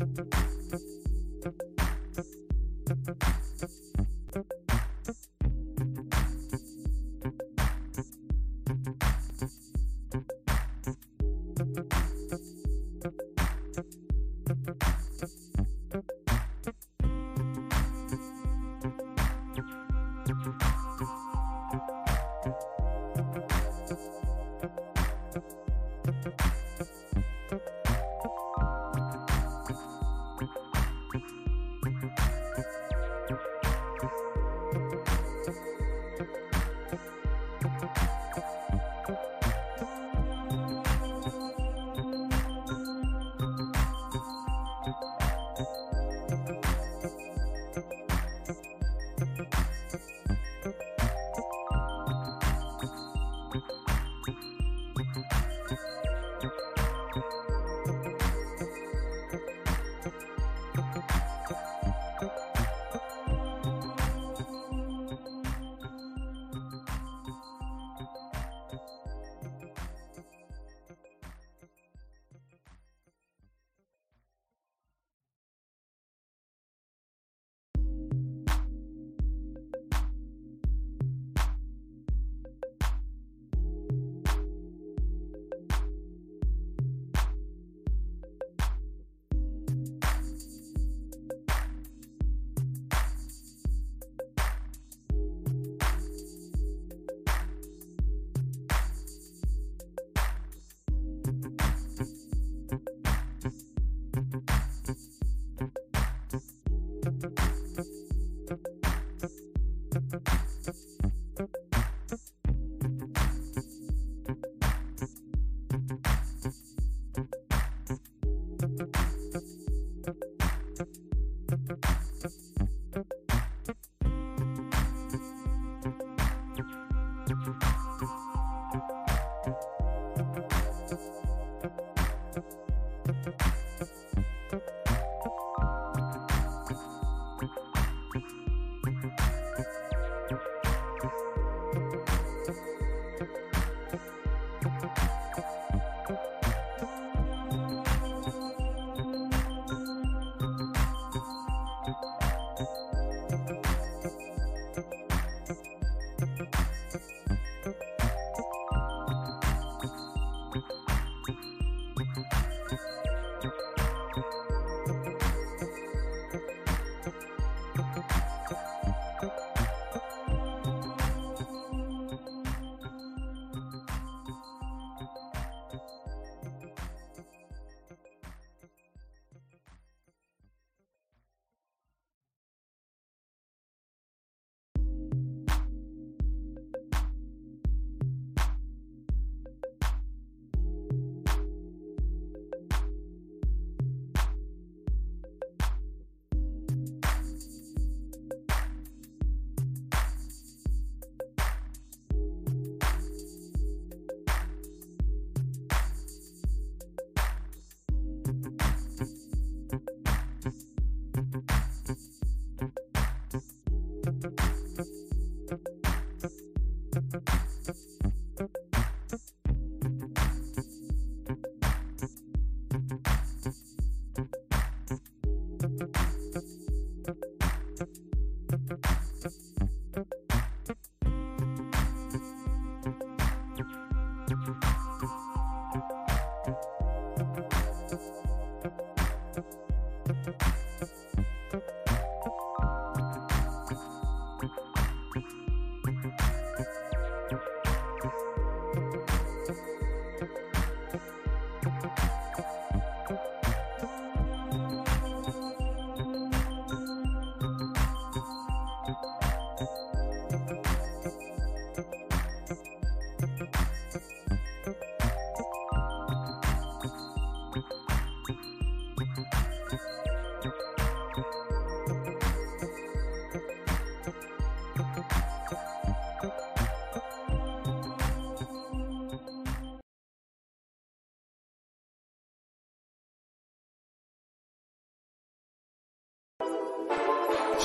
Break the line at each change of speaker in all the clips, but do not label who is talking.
thank you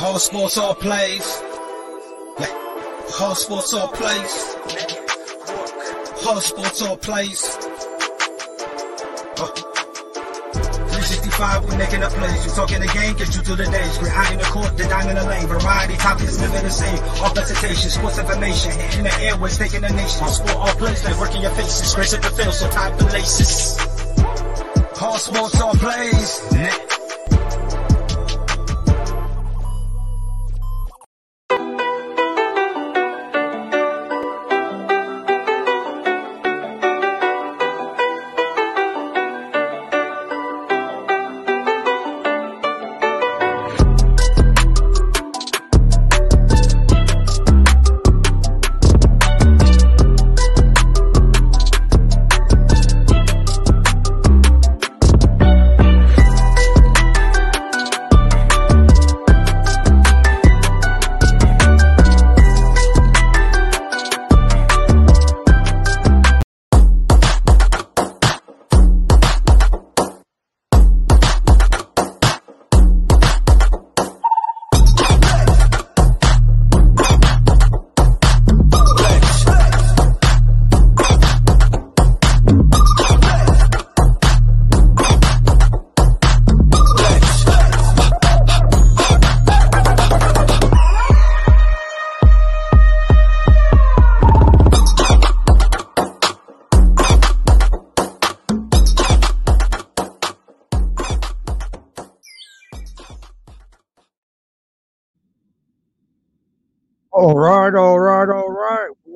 Whole sports all plays. Yeah. Whole sports all plays. Whole sports all plays. Oh. 365, we making a place. You talking the game, get you through the days. We're high in the court, the dime in the lane. Variety topics living the same. All presentation, sports information. In the airways, taking the nation. All sport, all plays, they working your faces. Grace at the field, so tie the laces. All sports, all plays.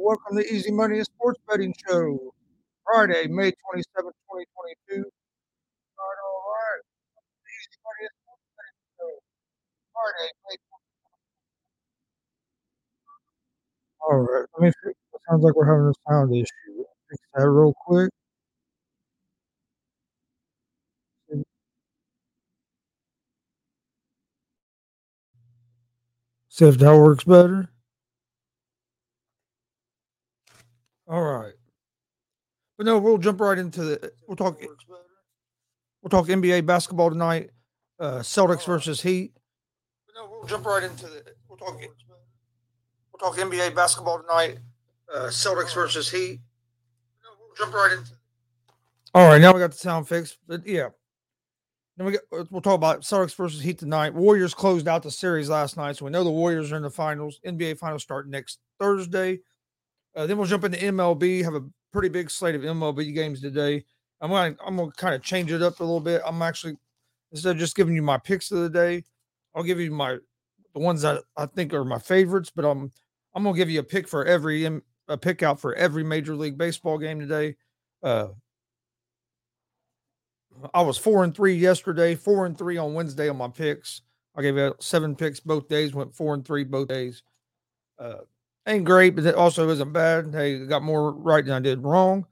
Welcome to Easy Money and Sports Betting Show. Friday, May 27, 2022. All right, all right. The Easy Money and Sports Betting Show. Friday, May 27. All right, let me fix it sounds like we're having a sound issue. Fix that real quick. See if that works better. All right. But no, we'll jump right into the we'll talk we'll talk NBA basketball tonight. Uh Celtics versus Heat. But no, we'll jump right into the we'll talk we'll talk NBA basketball tonight. Uh Celtics versus Heat. No, we'll jump right into All right, now we got the sound fixed. But yeah. Then we get, we'll talk about Celtics versus Heat tonight. Warriors closed out the series last night, so we know the Warriors are in the finals. NBA finals start next Thursday. Uh, then we'll jump into MLB. Have a pretty big slate of MLB games today. I'm going to I'm going to kind of change it up a little bit. I'm actually instead of just giving you my picks of the day, I'll give you my the ones that I think are my favorites. But I'm I'm going to give you a pick for every a pick out for every Major League Baseball game today. Uh, I was four and three yesterday, four and three on Wednesday on my picks. I gave out seven picks both days, went four and three both days. Uh, ain't great, but it also isn't bad. Hey, got more right than I did wrong.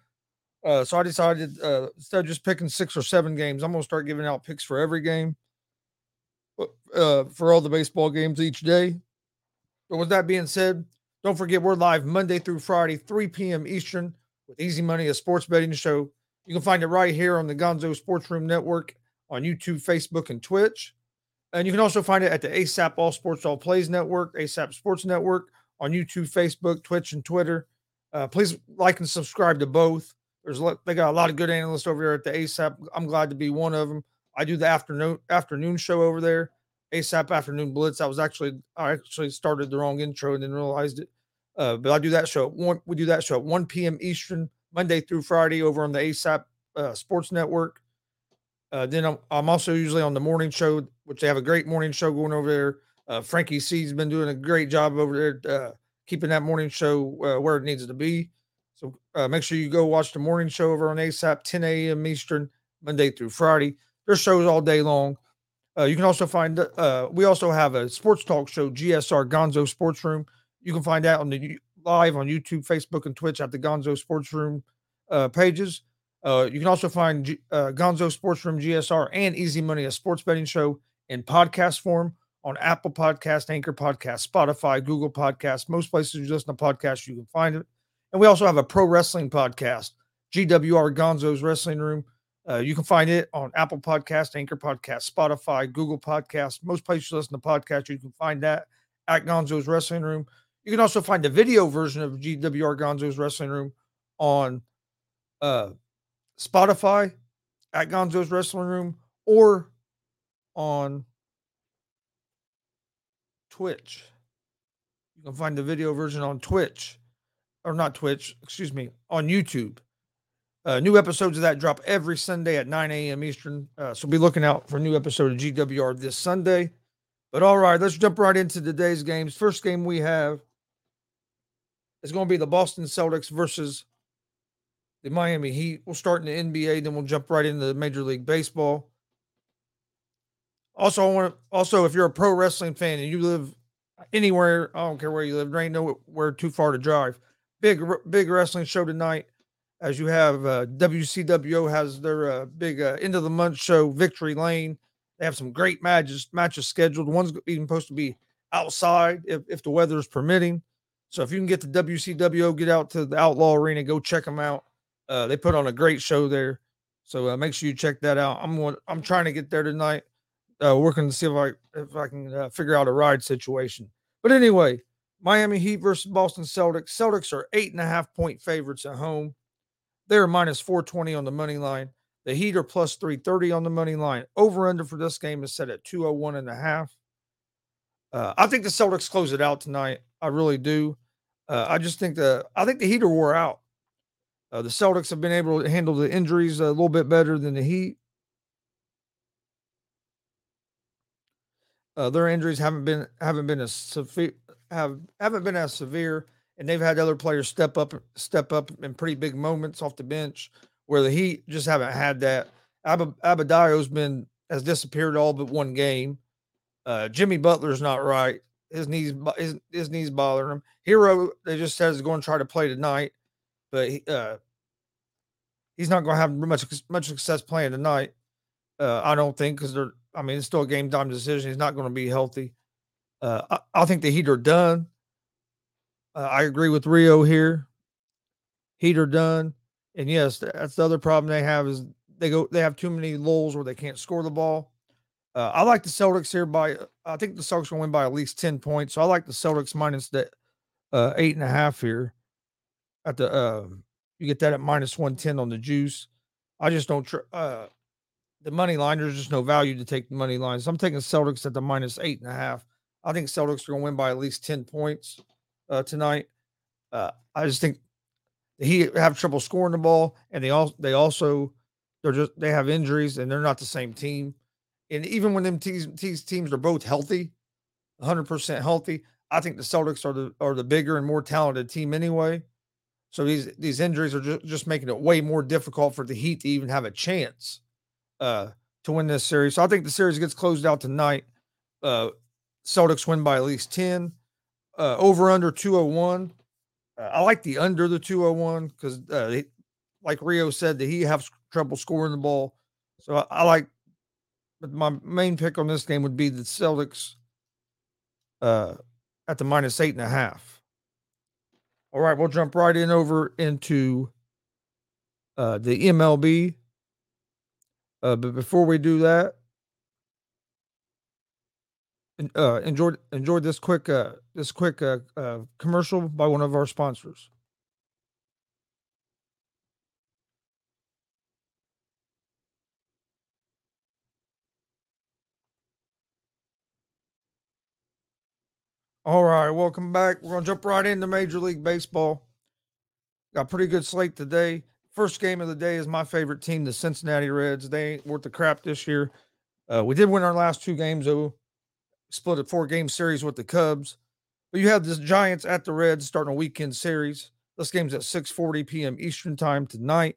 Uh, so I decided uh, instead of just picking six or seven games, I'm gonna start giving out picks for every game, uh, for all the baseball games each day. But with that being said, don't forget we're live Monday through Friday, 3 p.m. Eastern, with Easy Money, a sports betting show. You can find it right here on the Gonzo Sports Room Network on YouTube, Facebook, and Twitch. And you can also find it at the ASAP All Sports All Plays Network, ASAP Sports Network on YouTube, Facebook, Twitch, and Twitter. Uh, please like and subscribe to both. There's they got a lot of good analysts over here at the ASAP. I'm glad to be one of them. I do the afternoon afternoon show over there, ASAP Afternoon Blitz. I was actually I actually started the wrong intro and then realized it. Uh, but I do that show. One we do that show at 1 p.m. Eastern, Monday through Friday, over on the ASAP uh, Sports Network. Uh, then I'm, I'm also usually on the morning show, which they have a great morning show going over there. Uh, Frankie C's been doing a great job over there, uh, keeping that morning show uh, where it needs to be. So uh, make sure you go watch the morning show over on ASAP, 10 a.m. Eastern, Monday through Friday. There's shows all day long. Uh, you can also find, uh, we also have a sports talk show, GSR Gonzo Sports Room. You can find that on the live on YouTube, Facebook, and Twitch at the Gonzo Sports Room pages. you can also find G- Gonzo Sports Room GSR and Easy Money, a sports betting show in podcast form on Apple Podcast, Anchor Podcast, Spotify, Google Podcast, most places you listen to podcasts, you can find it. And we also have a pro wrestling podcast, GWR Gonzo's Wrestling Room. Uh, you can find it on Apple Podcast, Anchor Podcast, Spotify, Google Podcast, most places you listen to podcasts. You can find that at Gonzo's Wrestling Room. You can also find the video version of GWR Gonzo's Wrestling Room on uh, Spotify at Gonzo's Wrestling Room or on Twitch. You can find the video version on Twitch, or not Twitch, excuse me, on YouTube. Uh, new episodes of that drop every Sunday at 9 a.m. Eastern. Uh, so be looking out for a new episode of GWR this Sunday. But all right, let's jump right into today's games. First game we have is going to be the Boston Celtics versus the Miami Heat. We'll start in the NBA, then we'll jump right into Major League Baseball. Also, I want to, also if you're a pro wrestling fan and you live anywhere, I don't care where you live, there ain't nowhere too far to drive. Big big wrestling show tonight. As you have uh, WCWO has their uh, big uh, end of the month show, Victory Lane. They have some great matches matches scheduled. One's even supposed to be outside if, if the weather is permitting. So if you can get to WCWO, get out to the Outlaw Arena, go check them out. Uh, they put on a great show there. So uh, make sure you check that out. I'm I'm trying to get there tonight uh, working to see if I if I can uh, figure out a ride situation. But anyway, Miami Heat versus Boston Celtics. Celtics are eight and a half point favorites at home. They're minus 420 on the money line. The Heat are plus 330 on the money line. Over under for this game is set at 201 and a half. Uh, I think the Celtics close it out tonight. I really do. Uh, I just think the I think the Heat are wore out. Uh, the Celtics have been able to handle the injuries a little bit better than the Heat. Uh, their injuries haven't been haven't been as severe have haven't been as severe, and they've had other players step up step up in pretty big moments off the bench where the Heat just haven't had that. Ab- Adebayo's been has disappeared all but one game. Uh, Jimmy Butler's not right. His knees his, his knees bothering him. Herro they just says is going to try to play tonight, but he, uh, he's not going to have much much success playing tonight. Uh, I don't think because they're I mean, it's still a game time decision. He's not going to be healthy. Uh, I, I, think the Heat are done. Uh, I agree with Rio here. Heat are done, and yes, that's the other problem they have is they go they have too many lulls where they can't score the ball. Uh, I like the Celtics here by I think the Celtics will win by at least ten points. So I like the Celtics minus the uh, eight and a half here. At the uh, you get that at minus one ten on the juice. I just don't. Tr- uh, the money line, there's just no value to take the money line. So I'm taking Celtics at the minus eight and a half. I think Celtics are going to win by at least 10 points uh, tonight. Uh, I just think he have trouble scoring the ball, and they also they also they're just they have injuries, and they're not the same team. And even when them teams, teams are both healthy, 100 percent healthy, I think the Celtics are the are the bigger and more talented team anyway. So these these injuries are just, just making it way more difficult for the Heat to even have a chance uh, to win this series. So I think the series gets closed out tonight. Uh, Celtics win by at least 10. Uh, over under 201. Uh, I like the under the 201 because, uh, like Rio said, that he has trouble scoring the ball. So I, I, like, but my main pick on this game would be the Celtics uh, at the minus eight and a half. All right, we'll jump right in over into uh, the MLB. Uh, but before we do that, uh, enjoy enjoy this quick uh, this quick uh, uh, commercial by one of our sponsors. All right, welcome back. We're gonna jump right into Major League Baseball. Got a pretty good slate today. First game of the day is my favorite team, the Cincinnati Reds. They ain't worth the crap this year. Uh, we did win our last two games, though. Split a four game series with the Cubs. But you have the Giants at the Reds starting a weekend series. This game's at 6:40 p.m. Eastern time tonight.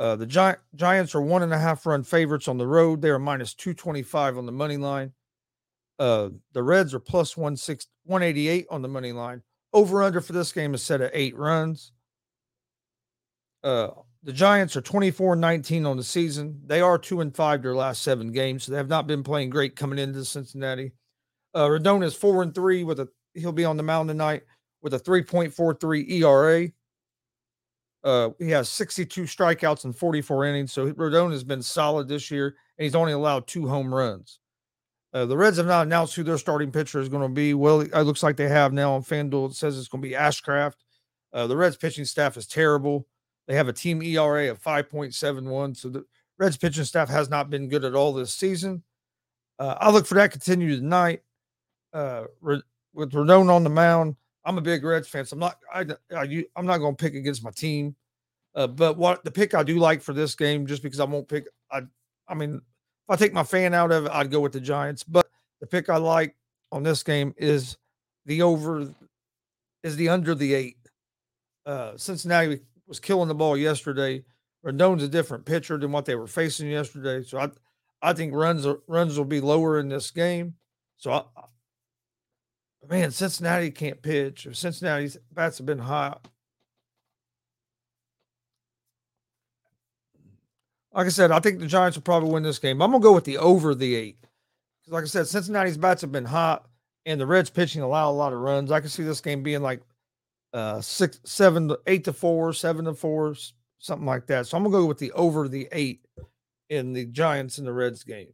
Uh, the Gi- Giants are one and a half run favorites on the road. They are minus 225 on the money line. Uh, the Reds are plus 188 on the money line. Over under for this game is set at eight runs. Uh, the Giants are 24 and 19 on the season. They are 2 and 5 their last seven games, so they have not been playing great coming into Cincinnati. Uh, Rodon is 4 and 3 with a he'll be on the mound tonight with a 3.43 ERA. Uh, he has 62 strikeouts and 44 innings, so Rodon has been solid this year, and he's only allowed two home runs. Uh, the Reds have not announced who their starting pitcher is going to be. Well, it looks like they have now on FanDuel. It says it's going to be Ashcraft. Uh, the Reds pitching staff is terrible. They have a team ERA of 5.71. So the Reds pitching staff has not been good at all this season. Uh, I look for that to continue tonight. Uh, with Rodon on the mound, I'm a big Reds fan, so I'm not I, I I'm not going to pick against my team. Uh, but what the pick I do like for this game, just because I won't pick, I I mean, if I take my fan out of it, I'd go with the Giants. But the pick I like on this game is the over, is the under the eight. Uh, Cincinnati was killing the ball yesterday. Rodon's a different pitcher than what they were facing yesterday, so I I think runs runs will be lower in this game. So I, man, Cincinnati can't pitch. If Cincinnati's bats have been hot, like I said, I think the Giants will probably win this game. I'm gonna go with the over the eight. Like I said, Cincinnati's bats have been hot, and the Reds pitching allow a lot of runs. I can see this game being like uh six, seven, eight to four, seven to four, something like that. So I'm gonna go with the over the eight in the Giants and the Reds game.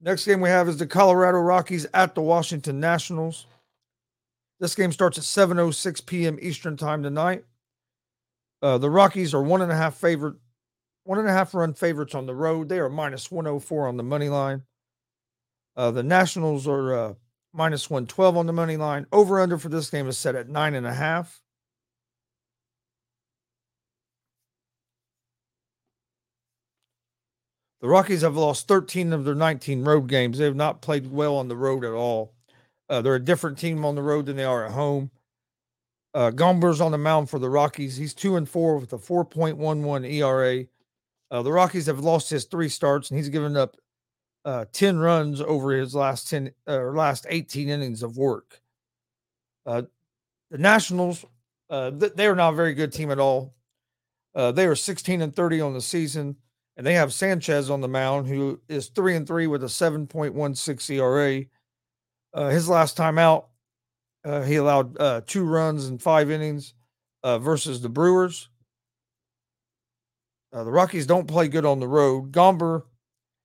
Next game we have is the Colorado Rockies at the Washington Nationals. This game starts at 7:06 p.m. Eastern time tonight. Uh, the Rockies are one and a half favorite, one and a half run favorites on the road. They are minus 104 on the money line. Uh, the Nationals are uh, minus 112 on the money line. Over under for this game is set at nine and a half. The Rockies have lost 13 of their 19 road games. They have not played well on the road at all. Uh, they're a different team on the road than they are at home. Uh, Gomber's on the mound for the Rockies. He's two and four with a 4.11 ERA. Uh, the Rockies have lost his three starts, and he's given up uh, 10 runs over his last 10 or uh, last 18 innings of work. Uh, the Nationals, uh, th- they are not a very good team at all. Uh, they are 16 and 30 on the season, and they have Sanchez on the mound, who is three and three with a 7.16 ERA. Uh, his last time out, he allowed two runs in five innings versus the Brewers. The Rockies don't play good on the road. Gomber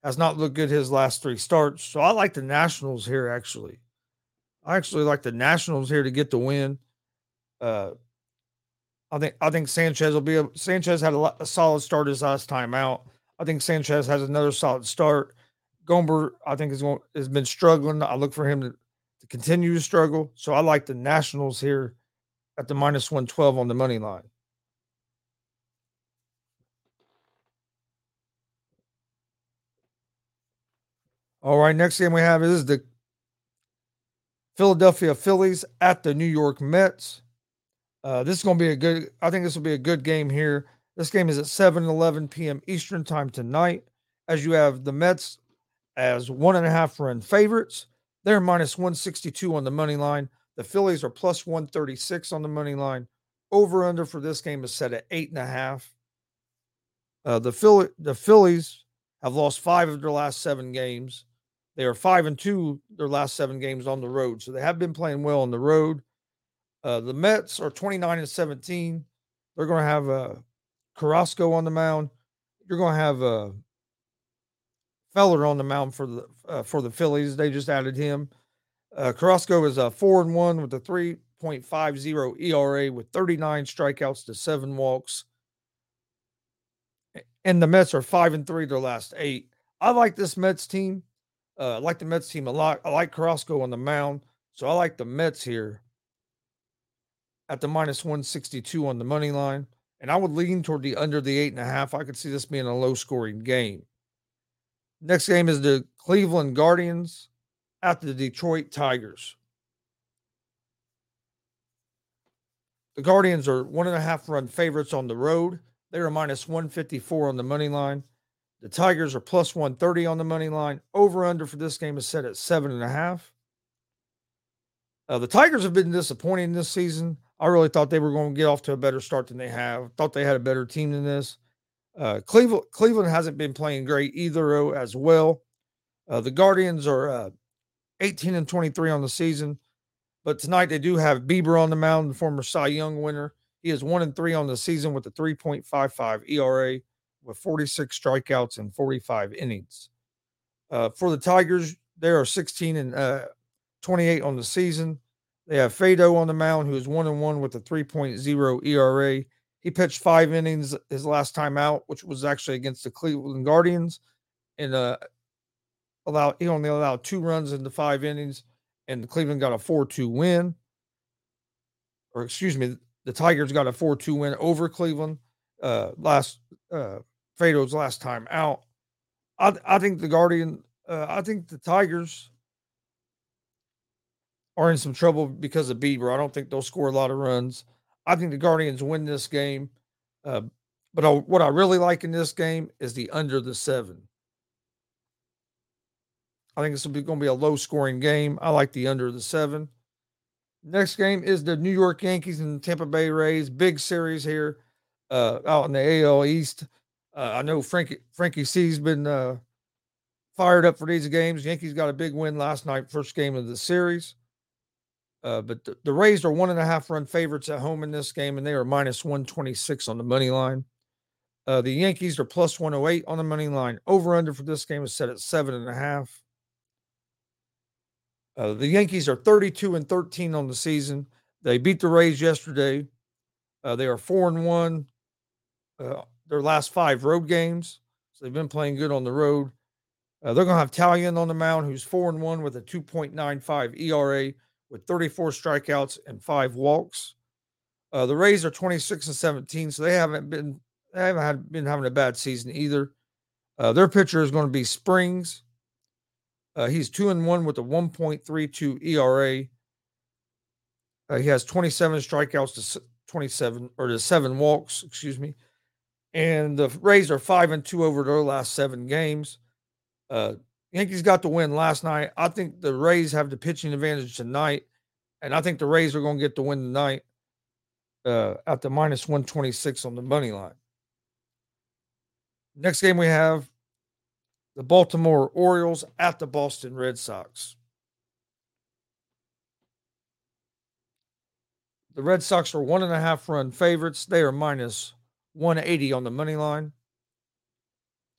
has not looked good his last three starts. So I like the Nationals here, actually. I actually like the Nationals here to get the win. Uh, I think I think Sanchez will be a, Sanchez had a, a, solid start his last time out. I think Sanchez has another solid start. Gomber, I think is going has been struggling. I look for him to to continue to struggle. So I like the Nationals here at the minus 112 on the money line. All right, next game we have is the Philadelphia Phillies at the New York Mets. Uh, this is going to be a good, I think this will be a good game here. This game is at 7 11 p.m. Eastern time tonight, as you have the Mets as one and a half run favorites. They're minus 162 on the money line. The Phillies are plus 136 on the money line. Over under for this game is set at eight and a half. Uh, the Philly, the Phillies have lost five of their last seven games. They are five and two their last seven games on the road, so they have been playing well on the road. Uh, the Mets are 29 and 17. They're going to have uh, Carrasco on the mound. You're going to have uh, Falter on the mound for the uh, for the Phillies. They just added him. Uh, Carrasco is a four and one with a 3.50 ERA with 39 strikeouts to seven walks. And the Mets are five and three their last eight. I like this Mets team. Uh, I like the Mets team a lot. I like Carrasco on the mound. So I like the Mets here at the minus 162 on the money line. And I would lean toward the under the eight and a half. I could see this being a low scoring game. Next game is the Cleveland Guardians at the Detroit Tigers. The Guardians are one and a half run favorites on the road. They are minus 154 on the money line. The Tigers are plus 130 on the money line. Over under for this game is set at seven and a half. Uh, the Tigers have been disappointing this season. I really thought they were going to get off to a better start than they have. Thought they had a better team than this. Uh, Cleveland Cleveland hasn't been playing great either as well. Uh, the Guardians are uh, 18 and 23 on the season, but tonight they do have Bieber on the mound, the former Cy Young winner. He is one and three on the season with a 3.55 ERA, with 46 strikeouts and 45 innings. Uh, for the Tigers, they are 16 and uh, 28 on the season. They have Faedo on the mound, who is one and one with a 3.0 ERA. he pitched five innings his last time out, which was actually against the Cleveland Guardians, and uh, allowed he only allowed two runs in the five innings, and Cleveland got a four-two win. Or excuse me, the Tigers got a four-two win over Cleveland uh, last uh, Faedo's last time out. I I think the Guardian, uh, I think the Tigers are in some trouble because of Bieber. I don't think they'll score a lot of runs. I think the Guardians win this game. Uh, but I, what I really like in this game is the under the seven. I think this will be going to be a low scoring game. I like the under the seven. Next game is the New York Yankees and Tampa Bay Rays. Big series here uh, out in the AL East. Uh, I know Frankie Frankie C's been uh, fired up for these games. Yankees got a big win last night, first game of the series. Uh, but the, the, Rays are one and a half run favorites at home in this game, and they are minus 126 on the money line. Uh, the Yankees are plus 108 on the money line. Over under for this game is set at seven and a half. Uh, the Yankees are 32 and 13 on the season. They beat the Rays yesterday. Uh, they are four and one. Their last five road games, so they've been playing good on the road. Uh, they're going to have Taillon on the mound, who's four and one with a 2.95 ERA with 34 strikeouts and five walks. Uh, the Rays are 26 and 17, so they haven't been they haven't had, been having a bad season either. Uh, their pitcher is going to be Springs. Uh, he's two and one with a 1.32 ERA. Uh, he has 27 strikeouts to 27 or to seven walks, excuse me. And the Rays are five and two over their last seven games. Uh, Yankees got the win last night. I think the Rays have the pitching advantage tonight, and I think the Rays are going to get the win tonight uh, at the minus 126 on the money line. Next game we have the Baltimore Orioles at the Boston Red Sox. The Red Sox are one and a half run favorites. They are minus 180 on the money line.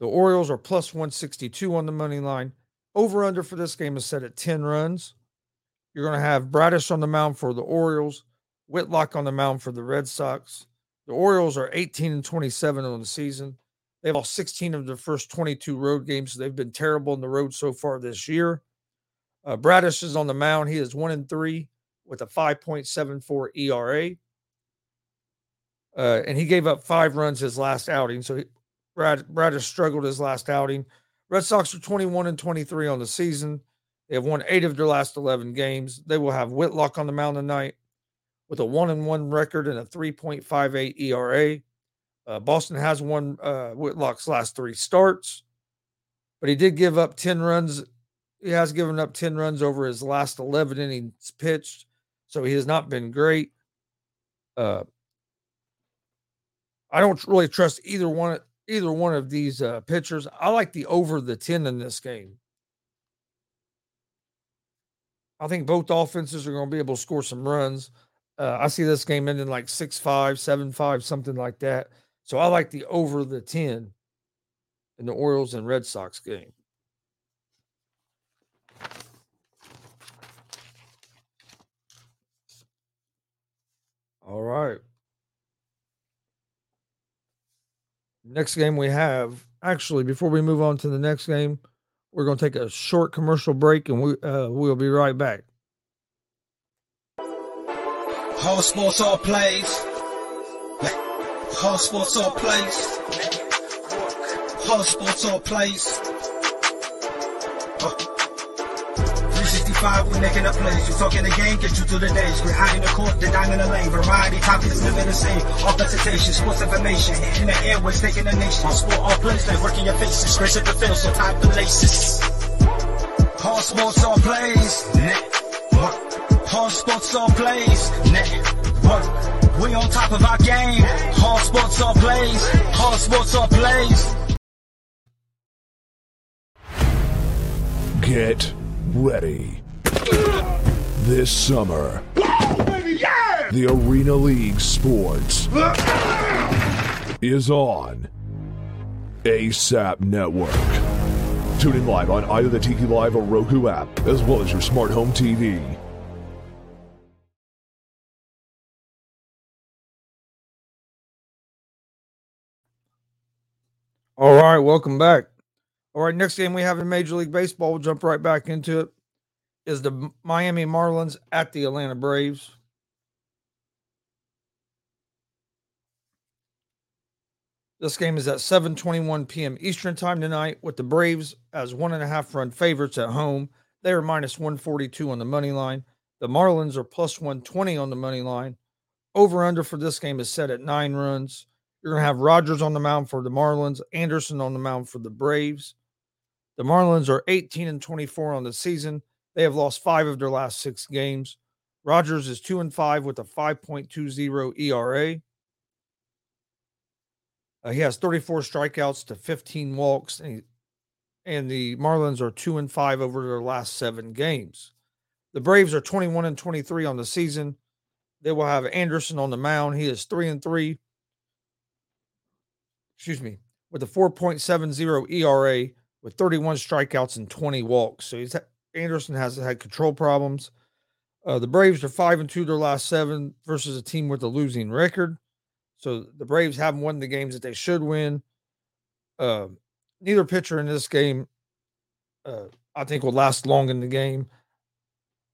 The Orioles are plus 162 on the money line. Over under for this game is set at 10 runs. You're going to have Bradish on the mound for the Orioles, Whitlock on the mound for the Red Sox. The Orioles are 18 and 27 on the season. They've lost 16 of their first 22 road games. So they've been terrible on the road so far this year. Uh, Bradish is on the mound. He is one and three with a 5.74 ERA. Uh, and he gave up five runs his last outing. So he, Brad Brad has struggled his last outing. Red Sox are 21 and 23 on the season. They have won eight of their last 11 games. They will have Whitlock on the mound tonight with a one and one record and a 3.58 ERA. Uh, Boston has won uh, Whitlock's last three starts, but he did give up 10 runs. He has given up 10 runs over his last 11 innings pitched, so he has not been great. Uh, I don't really trust either one either one of these uh, pitchers. I like the over the 10 in this game. I think both offenses are going to be able to score some runs. Uh, I see this game ending like 6 5, 7 5, something like that. So I like the over the 10 in the Orioles and Red Sox game. All right. Next game we have, actually, before we move on to the next game, we're going to take a short commercial break and we, uh, we'll be right back.
Whole sports all plays. Whole sports all plays. Whole sports all plays. 365, we making a place. You talking the game, get you through the days. We're high in the court, the dime in the lane. Variety, topics, living the same. Offensitation, sports information. In the airways, taking the nation. Sport all plays, like working your faces. Grace at the field, so tie the laces. All sports all plays. Network. All sports all plays. Network. We on top of our game. All sports all plays. All sports all plays.
Get ready. This summer, the Arena League Sports is on ASAP Network. Tune in live on either the Tiki Live or Roku app, as well as your smart home TV.
All right, welcome back. All right, next game we have in Major League Baseball, we'll jump right back into it, is the Miami Marlins at the Atlanta Braves. This game is at 7:21 p.m. Eastern time tonight, with the Braves as one and a half run favorites at home. They are minus 142 on the money line. The Marlins are plus 120 on the money line. Over under for this game is set at nine runs. You're going to have Rogers on the mound for the Marlins, Anderson on the mound for the Braves. The Marlins are 18 and 24 on the season. They have lost five of their last six games. Rogers is two and five with a 5.20 ERA. Uh, he has 34 strikeouts to 15 walks, and, he, and the Marlins are two and five over their last seven games. The Braves are 21 and 23 on the season. They will have Anderson on the mound. He is three and three. Excuse me, with a 4.70 ERA with 31 strikeouts and 20 walks. So he's Anderson has had control problems. Uh, the Braves are five and two their last seven versus a team with a losing record. So the Braves haven't won the games that they should win. Uh, neither pitcher in this game, uh, I think, will last long in the game.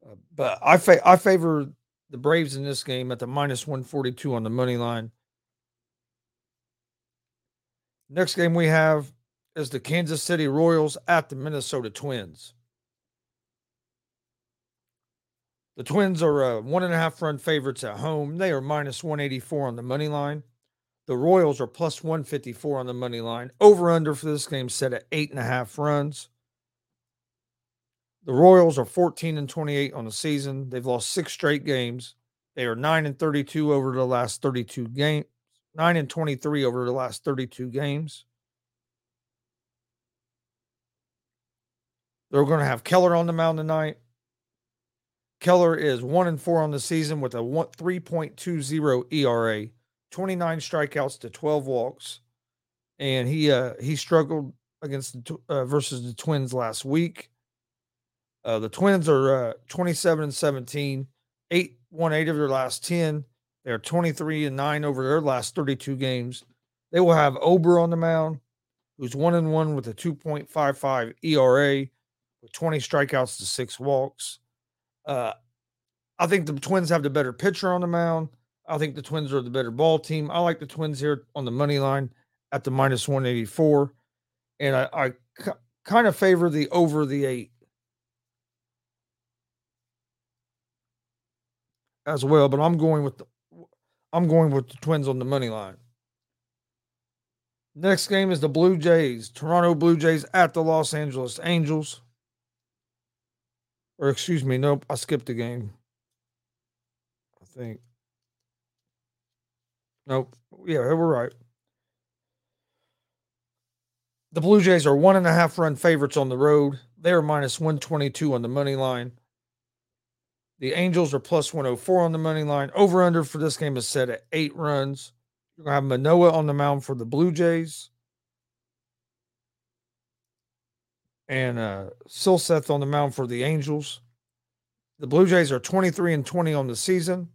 Uh, but I fa- I favor the Braves in this game at the minus 142 on the money line. Next game we have is the Kansas City Royals at the Minnesota Twins. The Twins are uh, one and a half run favorites at home. They are minus 184 on the money line. The Royals are plus 154 on the money line. Over under for this game set at eight and a half runs. The Royals are 14 and 28 on the season. They've lost six straight games. They are 9 and 32 over the last 32 games, 9 and 23 over the last 32 games. They're going to have Keller on the mound tonight. Keller is one and four on the season with a 3.20 ERA, 29 strikeouts to 12 walks, and he uh, he struggled against the uh, versus the Twins last week. Uh, the Twins are uh, 27 and 17, eight won eight of their last 10. They're 23 and nine over their last 32 games. They will have Ober on the mound, who's one and one with a 2.55 ERA, with 20 strikeouts to six walks. Uh, I think the Twins have the better pitcher on the mound. I think the Twins are the better ball team. I like the Twins here on the money line at the minus 184. And I, I c- kind of favor the over the eight as well, but I'm going with the I'm going with the Twins on the money line. Next game is the Blue Jays, Toronto Blue Jays at the Los Angeles Angels. Or excuse me, nope, I skipped the game. I think. Nope. Yeah, we're right. The Blue Jays are one and a half run favorites on the road. They are minus 122 on the money line. The Angels are plus 104 on the money line. Over under for this game is set at eight runs. You're going to have Manoah on the mound for the Blue Jays. And uh, Silseth on the mound for the Angels. The Blue Jays are 23 and 20 on the season.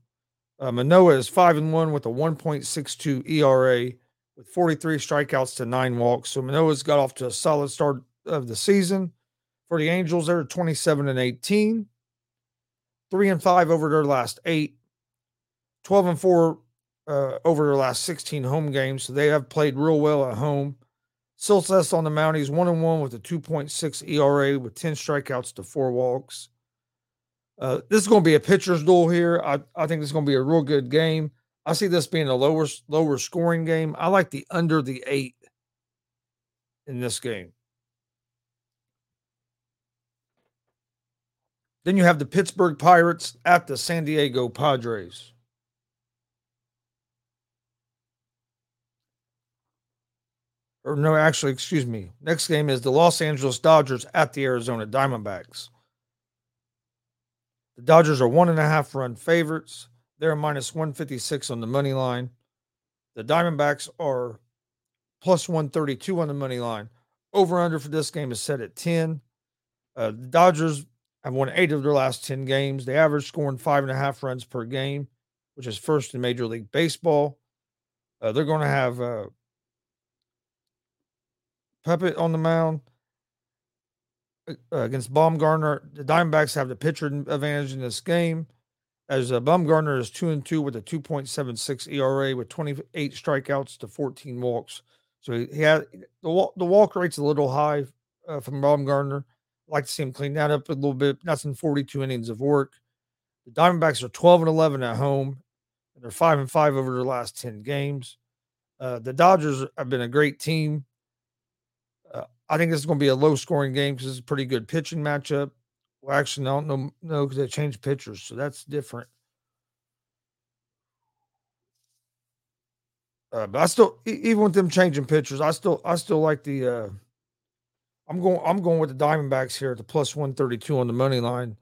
Uh, Manoah is 5 and 1 with a 1.62 ERA with 43 strikeouts to nine walks. So Manoah's got off to a solid start of the season. For the Angels, they're 27 and 18, 3 and 5 over their last eight, 12 and 4 uh, over their last 16 home games. So they have played real well at home. Silseth on the mound. He's one and one with a 2.6 ERA with 10 strikeouts to four walks. Uh, this is going to be a pitcher's duel here. I, I think this is going to be a real good game. I see this being a lower lower scoring game. I like the under the eight in this game. Then you have the Pittsburgh Pirates at the San Diego Padres. Or no, actually, excuse me. Next game is the Los Angeles Dodgers at the Arizona Diamondbacks. The Dodgers are one and a half run favorites. They're minus 156 on the money line. The Diamondbacks are plus 132 on the money line. Over under for this game is set at 10. Uh, the Dodgers have won eight of their last 10 games. They average scoring five and a half runs per game, which is first in Major League Baseball. Uh, they're going to have uh, Pepiot on the mound uh, against Bumgarner. The Diamondbacks have the pitcher advantage in this game, as uh, Bumgarner is two and two with a 2.76 ERA with 28 strikeouts to 14 walks. So he, he had the walk, the walk rate's a little high uh, from Bumgarner. I'd like to see him clean that up a little bit. That's in 42 innings of work. The Diamondbacks are 12 and 11 at home, and they're five and five over their last 10 games. Uh, the Dodgers have been a great team. I think this is going to be a low scoring game because it's a pretty good pitching matchup. Well, actually, don't know no because they changed pitchers, so that's different. Uh, but I still, even with them changing pitchers, I still, I still like the. Uh, I'm going, I'm going with the Diamondbacks here at the plus one thirty two on the money line.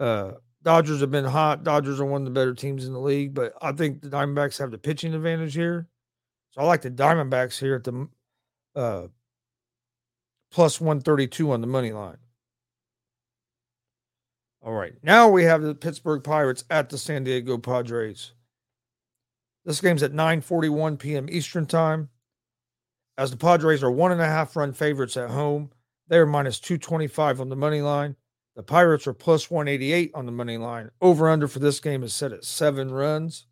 Uh, Dodgers have been hot. Dodgers are one of the better teams in the league, but I think the Diamondbacks have the pitching advantage here. So I like the Diamondbacks here at the uh, plus 132 on the money line. All right. Now we have the Pittsburgh Pirates at the San Diego Padres. This game's at 9:41 p.m. Eastern time. As the Padres are one and a half run favorites at home, they are minus 225 on the money line. The Pirates are plus 188 on the money line. Over under for this game is set at seven runs.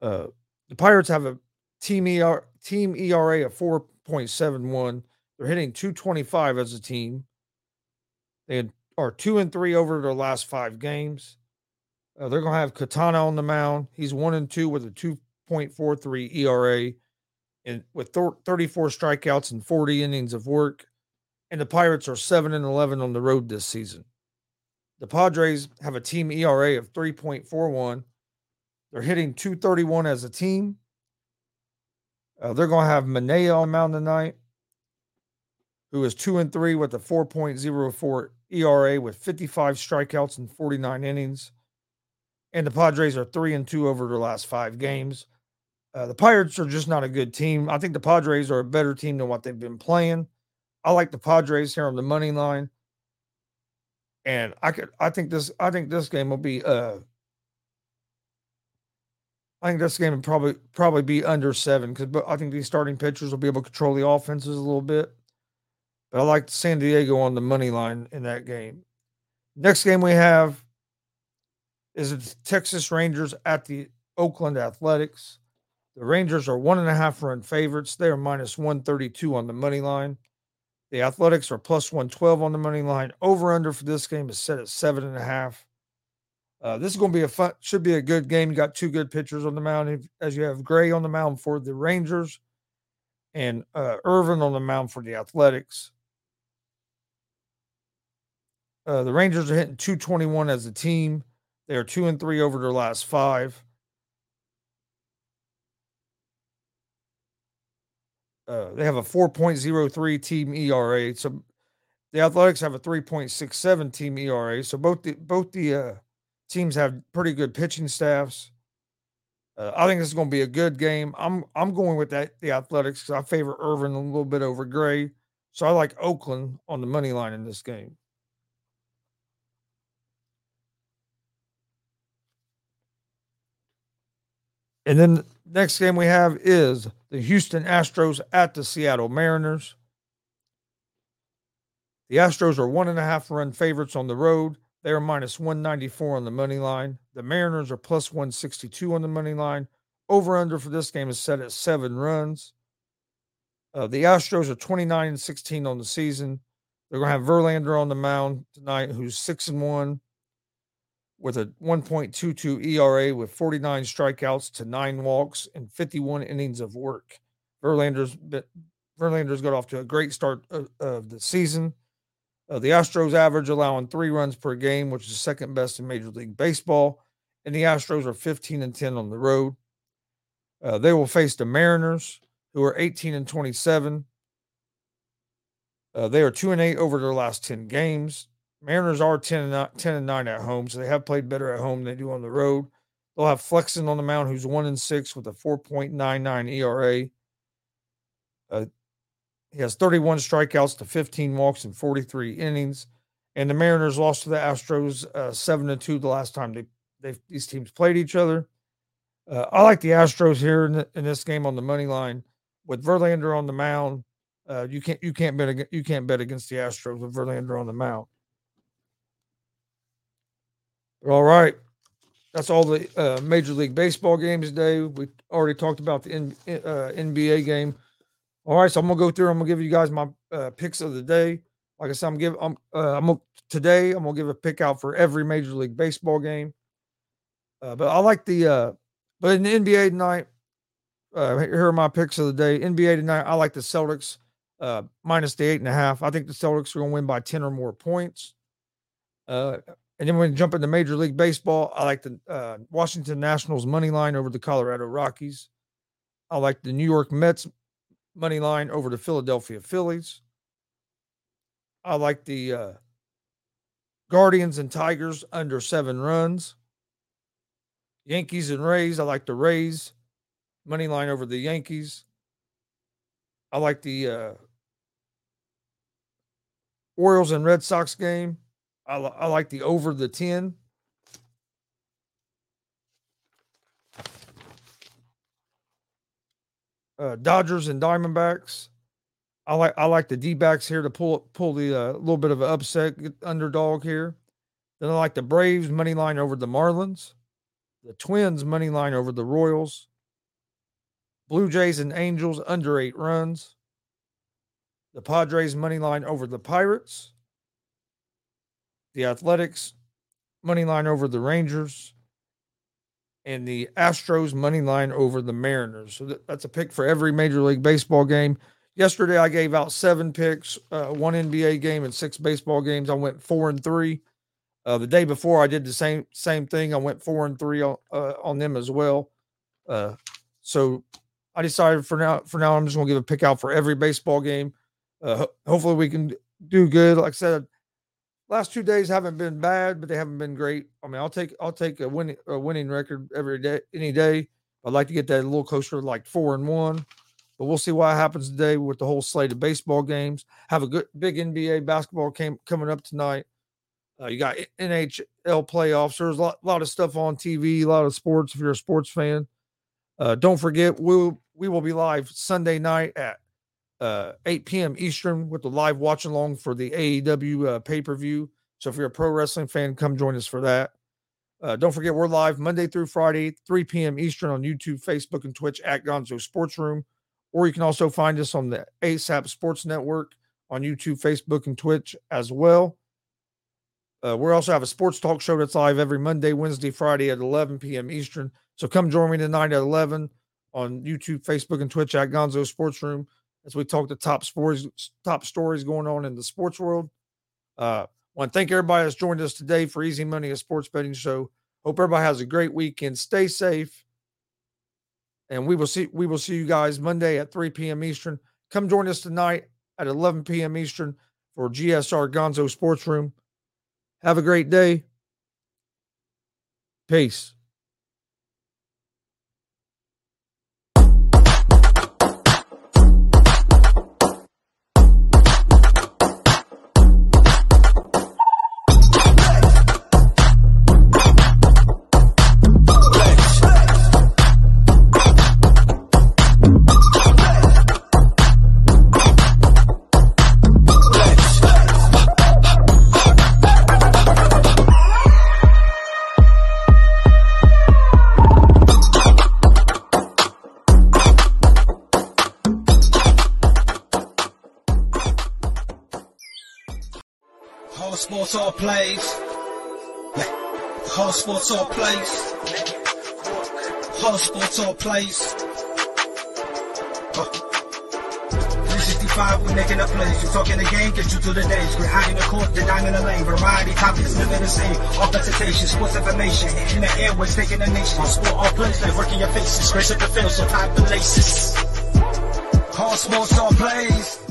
Uh, the Pirates have a team ER, team ERA of 4.71. They're hitting 225 as a team. They are two and three over their last five games. Uh, they're going to have Quintana on the mound. He's one and two with a 2.43 ERA and with th- 34 strikeouts and 40 innings of work and the Pirates are 7 and 11 on the road this season. The Padres have a team ERA of 3.41. They're hitting 231 as a team. Uh, they're going to have Manaea on mound tonight, who is 2 and 3 with a 4.04 ERA with 55 strikeouts and 49 innings. And the Padres are 3 and 2 over their last five games. Uh, the Pirates are just not a good team. I think the Padres are a better team than what they've been playing. I like the Padres here on the money line. And I could I think this I think this game will be uh I think this game will probably probably be under seven because I think these starting pitchers will be able to control the offenses a little bit. But I like San Diego on the money line in that game. Next game we have is the Texas Rangers at the Oakland Athletics. The Rangers are one and a half run favorites. They are minus 132 on the money line. The Athletics are plus 112 on the money line. Over under for this game is set at seven and a half. Uh, this is going to be a fun, should be a good game. You got two good pitchers on the mound, as you have Gray on the mound for the Rangers and uh, Irvin on the mound for the Athletics. Uh, the Rangers are hitting 221 as a team. They are two and three over their last five. Uh, they have a 4.03 team ERA. So the Athletics have a 3.67 team ERA. So both the both the uh, teams have pretty good pitching staffs. Uh, I think this is going to be a good game. I'm I'm going with that the Athletics because I favor Irvin a little bit over Gray. So I like Oakland on the money line in this game. And then next game we have is the Houston Astros at the Seattle Mariners. The Astros are one and a half run favorites on the road. They are minus 194 on the money line. The Mariners are plus 162 on the money line. Over under for this game is set at seven runs. Uh, the Astros are 29 and 16 on the season. They're going to have Verlander on the mound tonight, who's six and one with a 1.22 ERA with 49 strikeouts to nine walks and 51 innings of work. Verlander's Verlander's got off to a great start of, of the season. Uh, the Astros average allowing three runs per game, which is second best in Major League Baseball, and the Astros are 15 and 10 on the road. Uh, they will face the Mariners, who are 18 and 27. Uh, they are two and eight over their last 10 games. Mariners are 10 and, 9, 10 and 9 at home, so they have played better at home than they do on the road. They'll have Flexen on the mound, who's 1 and 6 with a 4.99 ERA. Uh, he has 31 strikeouts to 15 walks in 43 innings. And the Mariners lost to the Astros uh, 7 to 2 the last time they, they these teams played each other. Uh, I like the Astros here in, the, in this game on the money line with Verlander on the mound Uh, you can't you can't bet you can't bet against the Astros with Verlander on the mound. All right, that's all the uh, Major League Baseball games today. We already talked about the N- uh, NBA game. All right, so I'm gonna go through. I'm gonna give you guys my uh, picks of the day. Like I said, I'm give I'm uh, I'm gonna, today. I'm gonna give a pick out for every Major League Baseball game. Uh, but I like the uh, but in the NBA tonight, uh, here are my picks of the day. NBA tonight, I like the Celtics uh, minus the eight and a half. I think the Celtics are to win by 10 or more points. Uh, and then when we jump into Major League Baseball, I like the uh, Washington Nationals money line over the Colorado Rockies. I like the New York Mets money line over the Philadelphia Phillies. I like the uh, Guardians and Tigers under seven runs. Yankees and Rays, I like the Rays money line over the Yankees. I like the uh, Orioles and Red Sox game. I, I like the over the 10. Uh, Dodgers and Diamondbacks. I like I like the D backs here to pull pull the uh, little bit of an upset underdog here. Then I like the Braves money line over the Marlins, the Twins money line over the Royals, Blue Jays and Angels under eight runs. The Padres money line over the Pirates. The Athletics money line over the Rangers. And the Astros money line over the Mariners. So that's a pick for every Major League Baseball game. Yesterday I gave out seven picks, uh, one NBA game and six baseball games. I went four and three. Uh, the day before I did the same same thing. I went four and three on uh, on them as well. Uh, so I decided for now for now I'm just gonna give a pick out for every baseball game. Uh, ho- hopefully we can do good. Like I said, last two days haven't been bad, but they haven't been great. I mean, I'll take I'll take a winning a winning record every day any day. I'd like to get that a little closer to like four and one, but we'll see what happens today with the whole slate of baseball games. Have a good big NBA basketball game coming up tonight. Uh, you got NHL playoffs. There's a lot, lot of stuff on TV, a lot of sports if you're a sports fan. Uh, don't forget, we'll, we will be live Sunday night at uh, 8 p.m. Eastern with the live watch along for the AEW uh, pay per view. So if you're a pro wrestling fan, come join us for that. Uh, don't forget, we're live Monday through Friday, 3 p.m. Eastern on YouTube, Facebook, and Twitch at Gonzo Sports Room. Or you can also find us on the ASAP Sports Network on YouTube, Facebook, and Twitch as well. Uh, we also have a sports talk show that's live every Monday, Wednesday, Friday at 11 p.m. Eastern. So come join me tonight at 11 on YouTube, Facebook, and Twitch at Gonzo Sports Room as we talk the top stories, top stories going on in the sports world. Uh, want to thank everybody that's joined us today for Easy Money, a sports betting show. Hope everybody has a great weekend. Stay safe, and we will see we will see you guys Monday at 3 p.m. Eastern. Come join us tonight at 11 p.m. Eastern for GSR Gonzo Sports Room. Have a great day. Peace.
All plays. Whole sports all plays. Huh. 365, we making a plays. You talking the game, get you through the days. We're hiding the court, the diamond the lane. Variety topics, living the same. All presentation, sports information. In the airways, taking the nation. All sport, all plays, they working your faces. Grace at the field, so tie the laces. All sports, all plays.